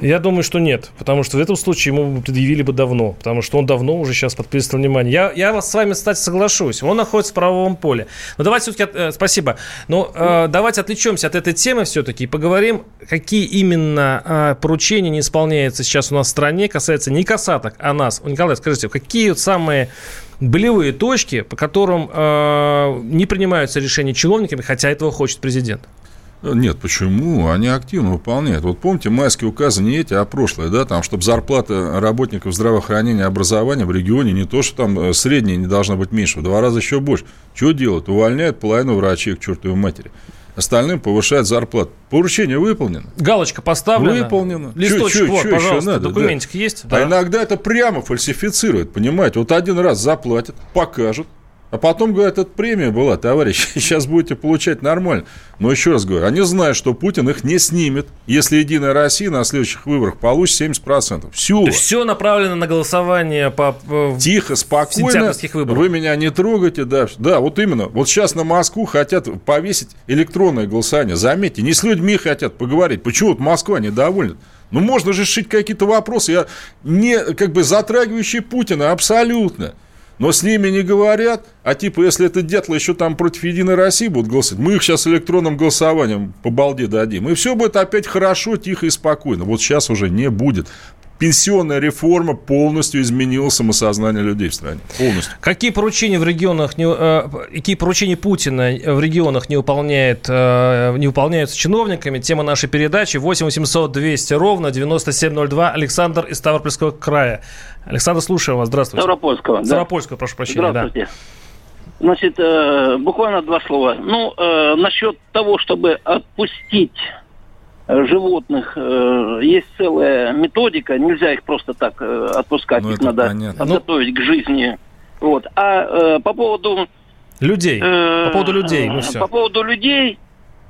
Я думаю, что нет, потому что в этом случае ему предъявили бы давно, потому что он давно уже сейчас под вниманием. Я, я вас с вами, кстати, соглашусь. Он находится в правовом поле. Но давайте все-таки, э, спасибо, но э, давайте отвлечемся от этой темы все-таки и поговорим, какие именно э, поручения не исполняются сейчас у нас в стране, касается не касаток, а нас. Николай, скажите, какие самые болевые точки, по которым э, не принимаются решения чиновниками, хотя этого хочет президент? Нет, почему? Они активно выполняют. Вот помните, майские указы не эти, а прошлые, да, там, чтобы зарплата работников здравоохранения и образования в регионе не то, что там э, средняя не должна быть меньше, в два раза еще больше. Что делают? Увольняют половину врачей к чертовой матери. Остальным повышают зарплату. Поручение выполнено. Галочка поставлена. Выполнено. Листочек, чё, чё, вот, чё пожалуйста, надо, документик да. есть? Да. А иногда это прямо фальсифицируют, понимаете? Вот один раз заплатят, покажут, а потом говорят, это премия была, товарищи, сейчас будете получать нормально. Но еще раз говорю, они знают, что Путин их не снимет, если Единая Россия на следующих выборах получит 70%. Все. Все направлено на голосование по, Тихо, спокойно. Выборах. Вы меня не трогаете. Да, да, вот именно. Вот сейчас на Москву хотят повесить электронное голосование. Заметьте, не с людьми хотят поговорить. Почему вот Москва недовольна? Ну, можно же решить какие-то вопросы, я не, как бы затрагивающие Путина абсолютно. Но с ними не говорят, а типа, если это дятлы еще там против Единой России будут голосовать, мы их сейчас электронным голосованием по балде дадим. И все будет опять хорошо, тихо и спокойно. Вот сейчас уже не будет пенсионная реформа полностью изменила самосознание людей в стране. Полностью. Какие поручения в регионах, не, э, какие поручения Путина в регионах не, выполняет, э, не выполняются чиновниками? Тема нашей передачи 8 800 200 ровно 9702. Александр из Ставропольского края. Александр, слушаю вас. Здравствуйте. Ставропольского. Ставропольского, да. прошу прощения. Здравствуйте. Да. Значит, э, буквально два слова. Ну, э, насчет того, чтобы отпустить животных э, есть целая методика, нельзя их просто так э, отпускать, ну, их надо понятно. подготовить ну... к жизни. Вот. А э, по поводу людей, э, по поводу людей, ну все. По поводу людей,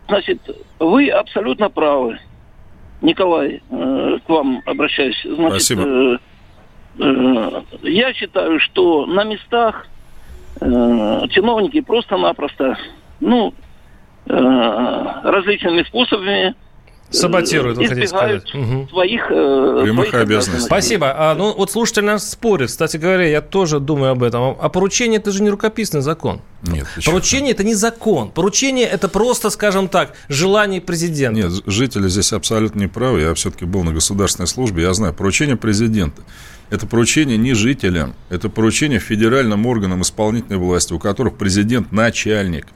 значит, вы абсолютно правы. Николай, э, к вам обращаюсь. Значит, Спасибо. э, я считаю, что на местах э, чиновники просто-напросто, ну, э, различными способами Саботируют, вы хотите сказать. Своих, э, Прямых своих обязанностей. Спасибо. А, ну, вот слушатель нас спорит. Кстати говоря, я тоже думаю об этом. А поручение – это же не рукописный закон. Нет, почему? Поручение – это не закон. Поручение – это просто, скажем так, желание президента. Нет, жители здесь абсолютно не правы. Я все-таки был на государственной службе, я знаю. Поручение президента. Это поручение не жителям, это поручение федеральным органам исполнительной власти, у которых президент начальник.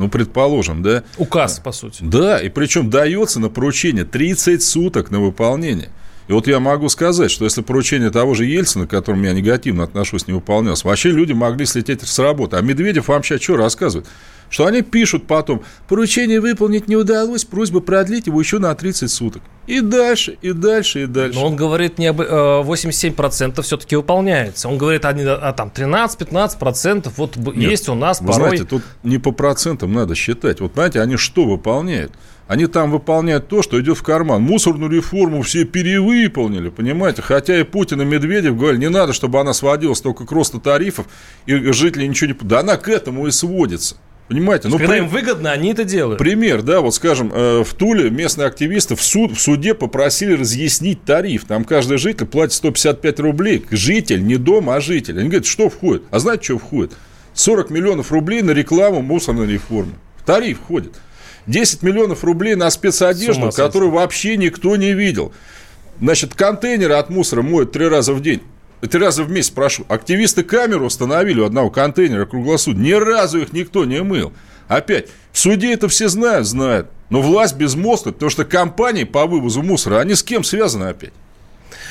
Ну, предположим, да? Указ, по сути. Да, и причем дается на поручение 30 суток на выполнение. И вот я могу сказать, что если поручение того же Ельцина, к которому я негативно отношусь, не выполнялось, вообще люди могли слететь с работы. А Медведев вам сейчас что рассказывает? Что они пишут потом, поручение выполнить не удалось, просьба продлить его еще на 30 суток. И дальше, и дальше, и дальше. Но он говорит, не об, э, 87% все-таки выполняется. Он говорит, они, а, там 13-15% вот Нет, есть у нас Вы порой. знаете, тут не по процентам надо считать. Вот знаете, они что выполняют? Они там выполняют то, что идет в карман. Мусорную реформу все перевыполнили, понимаете? Хотя и Путин, и Медведев говорили, не надо, чтобы она сводилась только к росту тарифов, и жители ничего не... Да она к этому и сводится. Понимаете? Ну, Когда при- им выгодно, они это делают. Пример, да, вот скажем, э, в Туле местные активисты в, суд, в суде попросили разъяснить тариф. Там каждый житель платит 155 рублей. Житель, не дом, а житель. Они говорят, что входит? А знаете, что входит? 40 миллионов рублей на рекламу мусорной реформы. В тариф входит. 10 миллионов рублей на спецодежду, которую вообще никто не видел. Значит, контейнеры от мусора моют три раза в день. Три раза в месяц, прошу. Активисты камеру установили у одного контейнера круглосуточно. Ни разу их никто не мыл. Опять, в суде это все знают, знают. Но власть без мозга, потому что компании по вывозу мусора, они с кем связаны опять?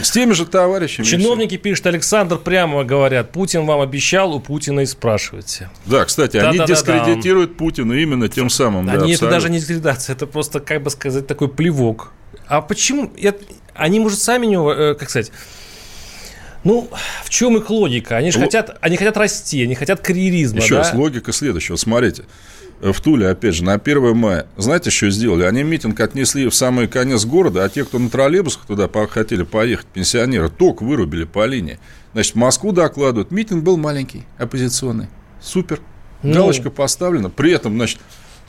С теми же товарищами. Чиновники, пишет Александр, прямо говорят, Путин вам обещал, у Путина и спрашивайте. Да, кстати, они Да-да-да-да. дискредитируют Путина именно тем самым. да, Они это абсолютно. даже не дискредитация, это просто, как бы сказать, такой плевок. А почему? они, может, сами не... э, Как сказать... Ну, в чем их логика? Они же Ло- хотят, они хотят расти, они хотят карьеризма, Еще да? раз, логика следующая. Вот смотрите. В Туле, опять же, на 1 мая, знаете, что сделали? Они митинг отнесли в самый конец города, а те, кто на троллейбусах туда по- хотели поехать, пенсионеры, ток вырубили по линии. Значит, Москву докладывают, митинг был маленький, оппозиционный. Супер. Ну. Галочка поставлена. При этом, значит,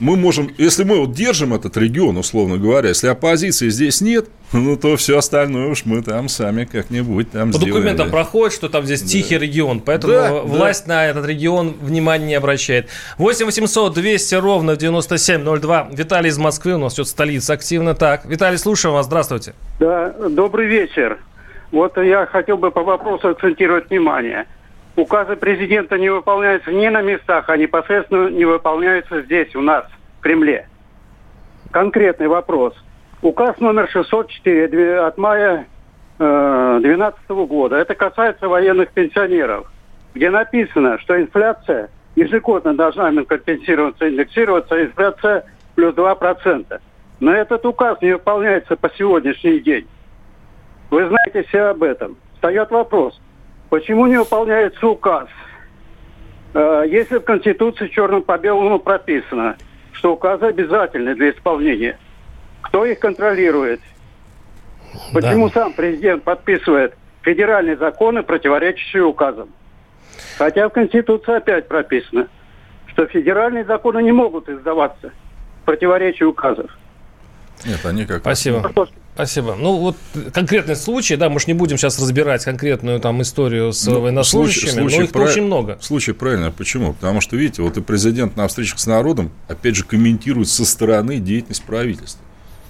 мы можем, если мы вот держим этот регион, условно говоря, если оппозиции здесь нет, ну, то все остальное уж мы там сами как-нибудь там По сделаем. документам да. проходит, что там здесь тихий регион, поэтому Да, да. власть на этот регион внимания не обращает. 8 800 200 ровно 9702. Виталий из Москвы, у нас что столица активно. Так, Виталий, слушаем вас, здравствуйте. Да, добрый вечер. Вот я хотел бы по вопросу акцентировать внимание. Указы президента не выполняются не на местах, а непосредственно не выполняются здесь, у нас, в Кремле. Конкретный вопрос. Указ номер 604 две- от мая 2012 года. Это касается военных пенсионеров, где написано, что инфляция ежегодно должна компенсироваться, индексироваться, инфляция плюс 2%. Но этот указ не выполняется по сегодняшний день. Вы знаете все об этом. Встает вопрос, почему не выполняется указ? Э, Если в Конституции черным по белому прописано, что указы обязательны для исполнения, кто их контролирует? Почему сам президент подписывает федеральные законы, противоречащие указам? Хотя в Конституции опять прописано, что федеральные законы не могут издаваться в противоречии указов. Нет, они как Спасибо. Спасибо. Ну, вот конкретный случай, да, мы же не будем сейчас разбирать конкретную там историю с Ну, военнослужащими, случай- но их прав- очень много. Случай правильно. Почему? Потому что, видите, вот и президент на встречах с народом, опять же, комментирует со стороны деятельность правительства.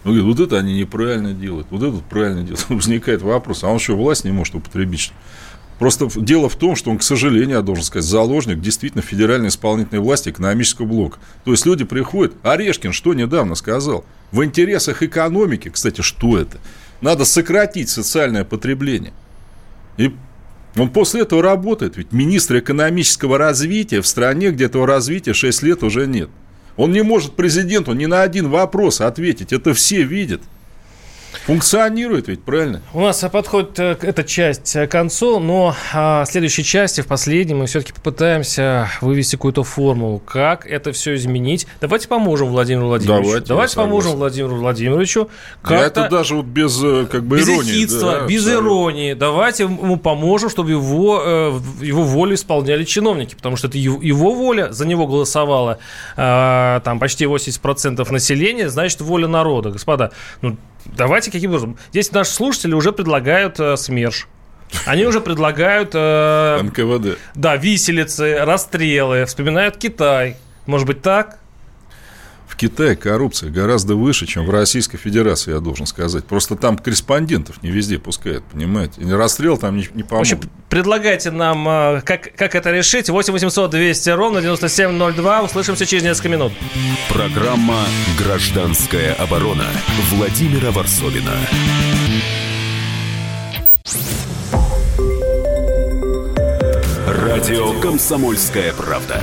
Он говорит, вот это они неправильно делают, вот это правильно делают. Возникает вопрос, а он что, власть не может употребить? что? Просто дело в том, что он, к сожалению, я должен сказать, заложник действительно федеральной исполнительной власти экономического блока. То есть люди приходят, Орешкин что недавно сказал? В интересах экономики, кстати, что это? Надо сократить социальное потребление. И он после этого работает. Ведь министр экономического развития в стране, где этого развития 6 лет уже нет. Он не может президенту ни на один вопрос ответить. Это все видят. Функционирует ведь, правильно? У нас подходит э, эта часть к концу, но а, в следующей части, в последней, мы все-таки попытаемся вывести какую-то формулу, как это все изменить. Давайте поможем Владимиру Владимировичу. Давайте, Давайте поможем Владимиру Владимировичу. Я это даже вот без как бы без иронии. ехидства, да, без абсолютно. иронии. Давайте ему поможем, чтобы его, э, его волю исполняли чиновники, потому что это его, воля, за него голосовало э, там почти 80% населения, значит, воля народа. Господа, ну давайте каким образом. Здесь наши слушатели уже предлагают э, СМЕРШ. Они уже предлагают... Э, НКВД. Да, виселицы, расстрелы, вспоминают Китай. Может быть, так? В Китае коррупция гораздо выше, чем в Российской Федерации, я должен сказать. Просто там корреспондентов не везде пускают, понимаете? И расстрел там не, не В поможет. общем, предлагайте нам, э, как, как это решить. 8 800 200 ровно 9702. Услышимся через несколько минут. Программа «Гражданская оборона» Владимира Варсовина. Радио «Комсомольская правда».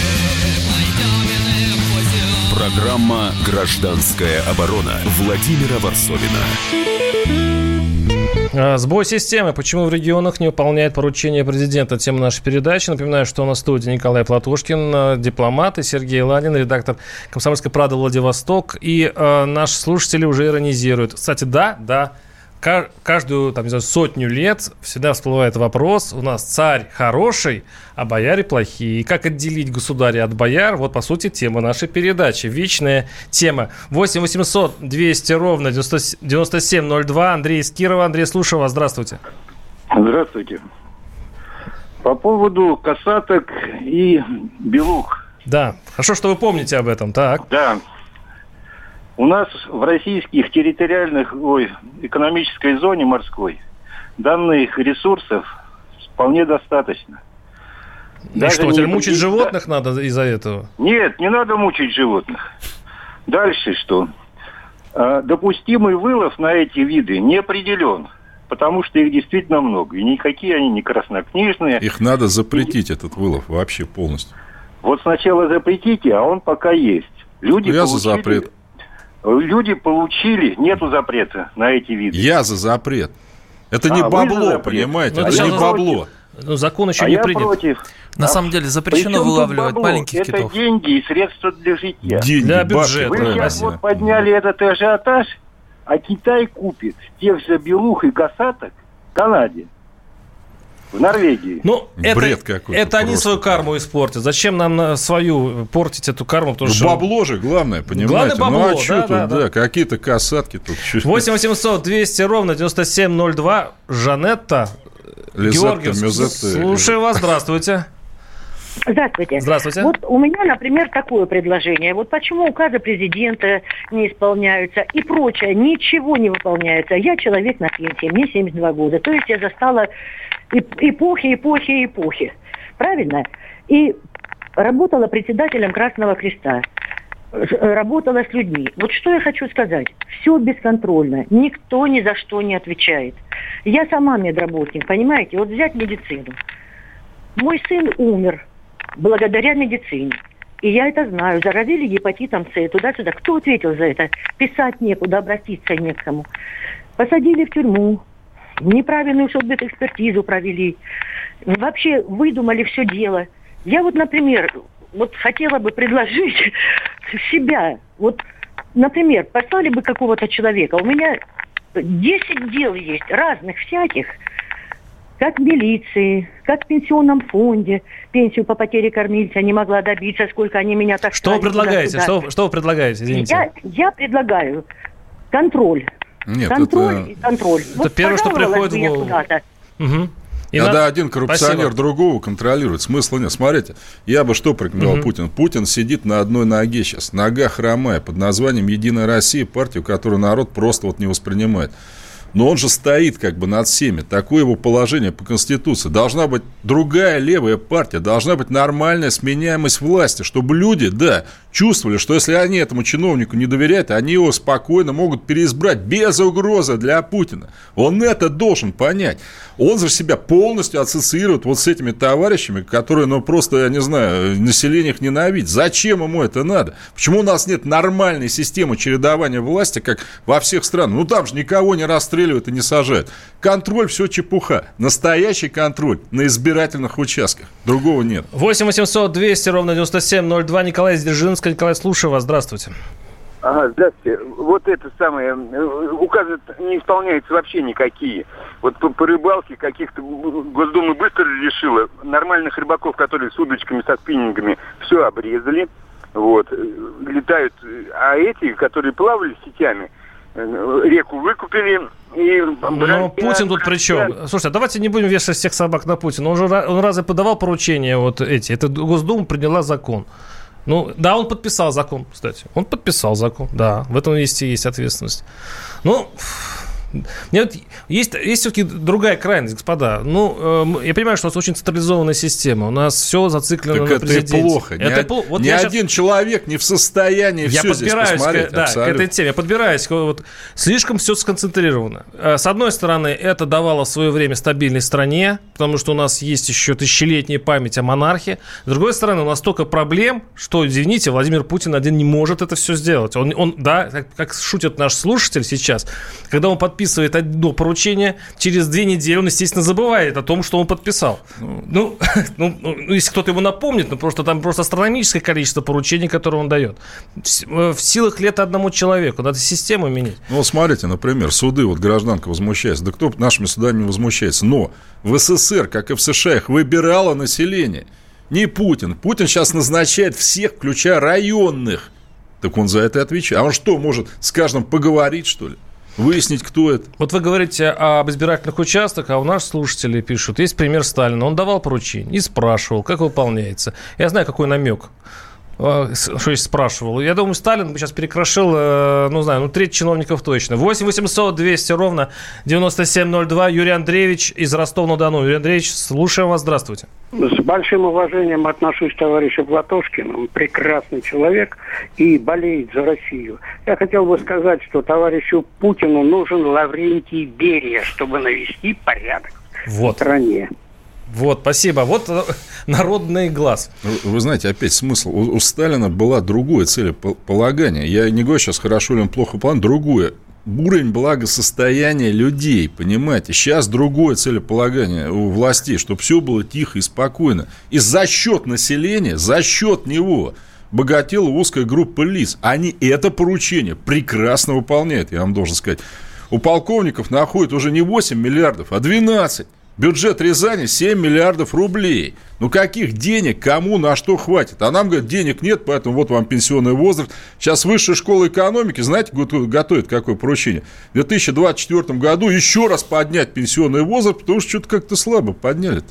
Программа «Гражданская оборона» Владимира Варсовина. А, Сбой системы. Почему в регионах не выполняет поручения президента? Тема нашей передачи. Напоминаю, что у нас в студии Николай Платошкин, э, дипломат, и Сергей Ладин, редактор «Комсомольской правды» Владивосток. И э, наши слушатели уже иронизируют. Кстати, да, да, каждую там, не знаю, сотню лет всегда всплывает вопрос. У нас царь хороший, а бояре плохие. И как отделить государя от бояр? Вот, по сути, тема нашей передачи. Вечная тема. 8 800 200 ровно 90 9702. Андрей из Кирова. Андрей, слушаю вас. Здравствуйте. Здравствуйте. По поводу касаток и белух. Да, хорошо, что вы помните об этом. Так. Да. У нас в российских территориальных, ой, экономической зоне морской данных ресурсов вполне достаточно. И Даже что, не теперь мучить будет- животных надо из-за этого? Нет, не надо мучить животных. Дальше что? А, Допустимый вылов на эти виды не определен, потому что их действительно много. И никакие они не краснокнижные. Их надо запретить, этот вылов, вообще полностью. Вот сначала запретите, а он пока есть. Люди Я за получили- запрет. Люди получили, нету запрета на эти виды. Я за запрет. Это А, не бабло, понимаете? Ну, это это не бабло. Ну, закон еще а не я принят. против. На А самом деле запрещено вылавливать бабло? маленьких Это китов. деньги и средства для житья. Деньги, Для бюджета. Вы сейчас вот подняли этот ажиотаж, а Китай купит тех же белух и касаток в Канаде, в Норвегии. Ну, это, Бред какой-то это они просто. свою карму испортят. Зачем нам на свою портить эту карму? Потому Ну, что... бабло же главное, понимаете? Главное бабло, ну, а что да, тут, да, да, да. какие-то касатки тут. чуть- 8 800 200 ровно 9702. Жанетта. Мюзетта. Слушаю вас. Здравствуйте. Здравствуйте. Здравствуйте. Вот у меня, например, такое предложение. Вот почему указы президента не исполняются и прочее, ничего не выполняется. Я человек на пенсии, мне 72 года. То есть я застала эпохи, эпохи, эпохи. Правильно? И работала председателем Красного Креста. Ж- Работала с людьми. Вот что я хочу сказать. Все бесконтрольно. Никто ни за что не отвечает. Я сама медработник, понимаете? Вот взять медицину. Мой сын умер благодаря медицине. И я это знаю. Заразили гепатитом С, туда-сюда. Кто ответил за это? Писать некуда, обратиться не к кому. Посадили в тюрьму. Неправильную экспертизу провели. Вообще выдумали все дело. Я вот, например, вот хотела бы предложить себя. Вот, например, послали бы какого-то человека. У меня 10 дел есть, разных всяких как в милиции, как в пенсионном фонде. Пенсию по потере кормильца не могла добиться, сколько они меня так Что вы предлагаете? Что, что вы предлагаете? Извините. Я, я предлагаю контроль. Нет, контроль это- и контроль. Это первое, что приходит в голову. И Когда на- один коррупционер Спасибо. другого контролирует, смысла нет. Смотрите, я бы что порекомендовал Мгм. Путин? Путин сидит на одной ноге сейчас, нога хромая, под названием «Единая Россия», партию, которую народ просто вот не воспринимает. Но он же стоит как бы над всеми. Такое его положение по Конституции. Должна быть другая левая партия, должна быть нормальная сменяемость власти, чтобы люди, да, чувствовали, что если они этому чиновнику не доверяют, они его спокойно могут переизбрать без угрозы для Путина. Он это должен понять. Он же себя полностью ассоциирует вот с этими товарищами, которые, ну, просто, я не знаю, население их ненавидит. Зачем ему это надо? Почему у нас нет нормальной системы чередования власти, как во всех странах? Ну, там же никого не расстреливают и не сажают. Контроль все чепуха. Настоящий контроль на избирательных участках. Другого нет. 8 800 200 ровно 9702. Николай Сдержинский. Николай, слушаю вас. Здравствуйте. Ага, здравствуйте. Вот это самое, э, указы не исполняются вообще никакие. Вот по, по рыбалке каких-то Госдума быстро решила. Нормальных рыбаков, которые с удочками, со спиннингами, все обрезали. Вот, э, летают. А эти, которые плавали сетями, э, реку выкупили, и Но Путин тут при чем? Слушайте, а давайте не будем вешать всех собак на Путина. Он же он разве подавал поручения вот эти? Это Госдума приняла закон. Ну, да, он подписал закон, кстати. Он подписал закон, да. В этом есть и есть ответственность. Ну, мне вот есть, есть все-таки другая крайность, господа. Ну, э, я понимаю, что у нас очень централизованная система. У нас все зациклено так на это президенте. Это плохо. Это ни, плохо. Вот ни один сейчас... человек не в состоянии я все здесь посмотреть. К, да, к этой теме. Я подбираюсь. Вот, слишком все сконцентрировано. Э, с одной стороны, это давало в свое время стабильной стране, потому что у нас есть еще тысячелетняя память о монархии. С другой стороны, у нас столько проблем, что, извините, Владимир Путин один не может это все сделать. Он, он да, как, как шутит наш слушатель сейчас, когда он подписывает подписывает одно поручение, через две недели он, естественно, забывает о том, что он подписал. Ну, ну, ну, ну если кто-то ему напомнит, ну, просто там просто астрономическое количество поручений, которые он дает. В, в силах лет одному человеку. Надо систему менять. Ну, смотрите, например, суды, вот гражданка возмущается. Да кто нашими судами не возмущается? Но в СССР, как и в США, их выбирало население. Не Путин. Путин сейчас назначает всех, включая районных. Так он за это отвечает. А он что, может с каждым поговорить, что ли? Выяснить, кто это. Вот вы говорите об избирательных участках, а у нас слушатели пишут, есть пример Сталина. Он давал поручение и спрашивал, как выполняется. Я знаю, какой намек. А, что есть спрашивал. Я думаю, Сталин бы сейчас перекрошил, э, ну, знаю, ну, треть чиновников точно. 8 800 200 ровно 9702. Юрий Андреевич из Ростова-на-Дону. Юрий Андреевич, слушаем вас. Здравствуйте. С большим уважением отношусь к товарищу Платошкину. Он прекрасный человек и болеет за Россию. Я хотел бы сказать, что товарищу Путину нужен Лаврентий Берия, чтобы навести порядок вот. в стране. Вот, спасибо. Вот э, народный глаз. Вы, вы знаете, опять смысл. У, у Сталина была другое целеполагание. Я не говорю сейчас, хорошо или он плохо план, другое. Уровень благосостояния людей, понимаете? Сейчас другое целеполагание у властей, чтобы все было тихо и спокойно. И за счет населения, за счет него богатела узкая группа лиц. Они это поручение прекрасно выполняют, я вам должен сказать. У полковников находят уже не 8 миллиардов, а 12. Бюджет Рязани 7 миллиардов рублей. Ну, каких денег, кому, на что хватит? А нам, говорят, денег нет, поэтому вот вам пенсионный возраст. Сейчас Высшая школа экономики, знаете, готовит какое поручение? В 2024 году еще раз поднять пенсионный возраст, потому что что-то как-то слабо подняли -то.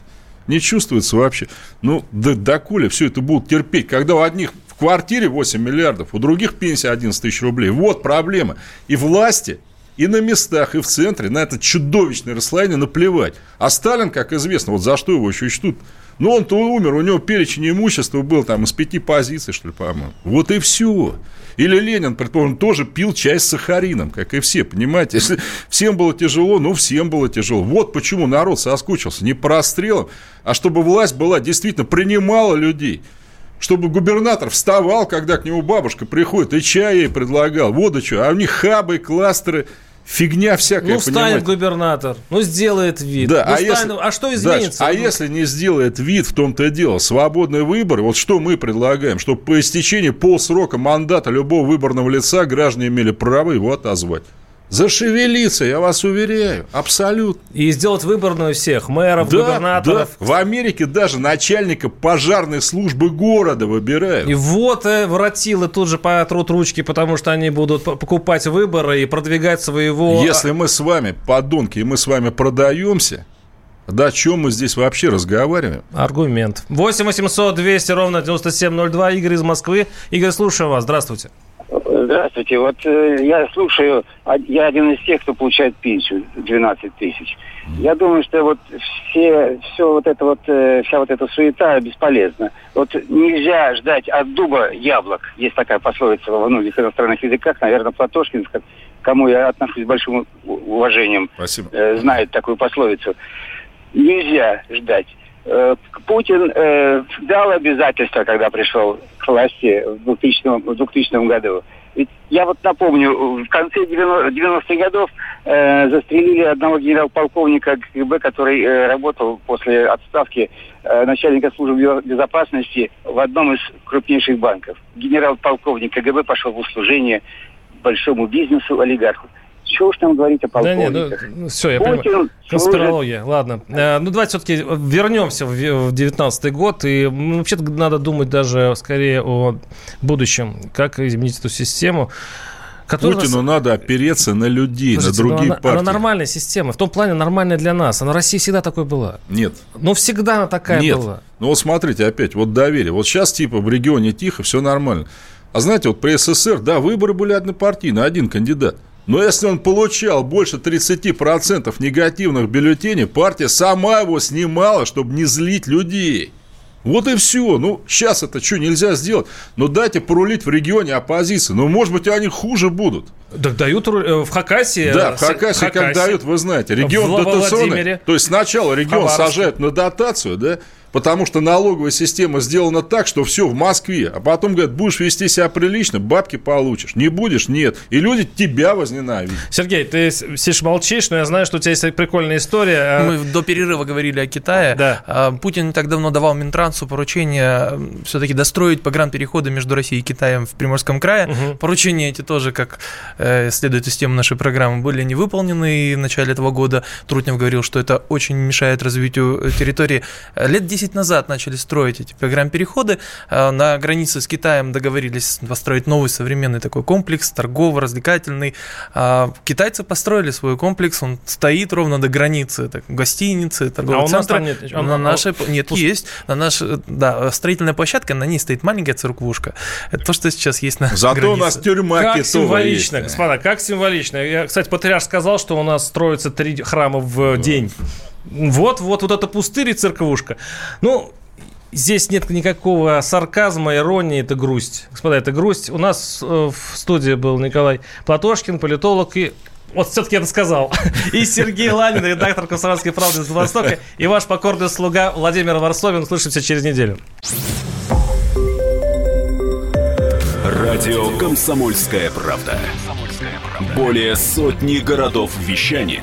Не чувствуется вообще. Ну, да доколе все это будут терпеть, когда у одних в квартире 8 миллиардов, у других пенсия 11 тысяч рублей. Вот проблема. И власти и на местах, и в центре на это чудовищное расслоение наплевать. А Сталин, как известно, вот за что его еще чтут, ну, он-то умер, у него перечень имущества был там из пяти позиций, что ли, по-моему. Вот и все. Или Ленин, предположим, тоже пил чай с сахарином, как и все, понимаете? Если всем было тяжело, ну, всем было тяжело. Вот почему народ соскучился. Не по расстрелам, а чтобы власть была действительно принимала людей – чтобы губернатор вставал, когда к нему бабушка приходит, и чай ей предлагал, воду что, а у них хабы, кластеры, фигня всякая, Ну, станет губернатор, ну, сделает вид. Да, ну, а, станет, если, а что изменится? Да, а если не сделает вид, в том-то и дело, свободный выбор, вот что мы предлагаем, чтобы по истечении полсрока мандата любого выборного лица граждане имели право его отозвать. Зашевелиться, я вас уверяю, абсолютно. И сделать выборную всех, мэров, да, губернаторов. Да. В Америке даже начальника пожарной службы города выбирают. И вот э, воротилы тут же потрут ручки, потому что они будут покупать выборы и продвигать своего... Если мы с вами, подонки, и мы с вами продаемся, да о чем мы здесь вообще разговариваем? Аргумент. 8 800 200 ровно 9702. Игорь из Москвы. Игорь, слушаю вас. Здравствуйте. Здравствуйте. Вот э, я слушаю, я один из тех, кто получает пенсию 12 тысяч. Я думаю, что вот все, все вот это вот, э, вся вот эта суета бесполезна. Вот нельзя ждать от дуба яблок. Есть такая пословица во многих иностранных языках, наверное, Платошкин, к кому я отношусь с большим уважением, э, знает такую пословицу. Нельзя ждать. Э, Путин э, дал обязательства, когда пришел к власти в 2000, в 2000 году. Ведь я вот напомню, в конце 90-х годов э, застрелили одного генерал-полковника КГБ, который э, работал после отставки э, начальника службы бе- безопасности в одном из крупнейших банков. Генерал-полковник КГБ пошел в услужение большому бизнесу, олигарху. Чего уж там говорить о Да полковниках? нет, ну, все, я понимаю. Путин Конспирология, ладно. Э, Ну, давайте все-таки вернемся в в 19 год. И м, вообще-то надо думать даже скорее о будущем. Как изменить эту систему. которая нас- Путину надо опереться на людей, Слушайте, на ну, другие она, партии. она нормальная система. В том плане нормальная для нас. Она в России всегда такой была. Нет. Ну, всегда она такая Нет. была. Ну вот смотрите, опять, вот доверие. Вот сейчас типа в регионе тихо, все нормально. А знаете, вот при СССР, да, выборы были однопартийные, один кандидат. Но если он получал больше 30% негативных бюллетеней, партия сама его снимала, чтобы не злить людей. Вот и все. Ну, сейчас это что, нельзя сделать? Ну, дайте порулить в регионе оппозиции. Ну, может быть, они хуже будут. Так дают э, в Хакасии. Да, э, в Хакасии, как Хакасии. дают, вы знаете, регион дотационный. То есть сначала регион сажают на дотацию, да, потому что налоговая система сделана так, что все в Москве, а потом говорят, будешь вести себя прилично, бабки получишь, не будешь, нет, и люди тебя возненавидят. Сергей, ты сидишь молчишь, но я знаю, что у тебя есть прикольная история. Мы до перерыва говорили о Китае. А, Путин не так давно давал Минтрансу поручение все-таки достроить погранпереходы между Россией и Китаем в Приморском крае. Поручения эти тоже, как э, следует из темы нашей программы, были не выполнены. И в начале этого года Трутнев говорил, что это очень мешает развитию э, территории. Лет 10 назад начали строить эти погранпереходы. Э, На границе с Китаем договорились построить новый современный такой комплекс, торгово-развлекательный. А Китайцы построили свой комплекс, он стоит ровно до границы, так, гостиницы, торгового А у нас центра. нет. На А, нашей, а, нет, пусть- есть. На нашей, да, строительная площадка, на ней стоит маленькая церквушка. Это то, что сейчас есть на Зато у границе. нас тюрьма Как символично, есть. господа, как символично. Я, кстати, патриарх сказал, что у нас строится три храма в день. Вот, вот, вот это пустырь и церквушка. Ну, здесь нет никакого сарказма, иронии, это грусть. Господа, это грусть. У нас э, в студии был Николай Платошкин, политолог и вот все-таки это сказал. И Сергей Ланин, редактор «Комсомольской правды» из Владивостока. И ваш покорный слуга Владимир Варсовин. Услышимся через неделю. Радио «Комсомольская правда». Более сотни городов вещания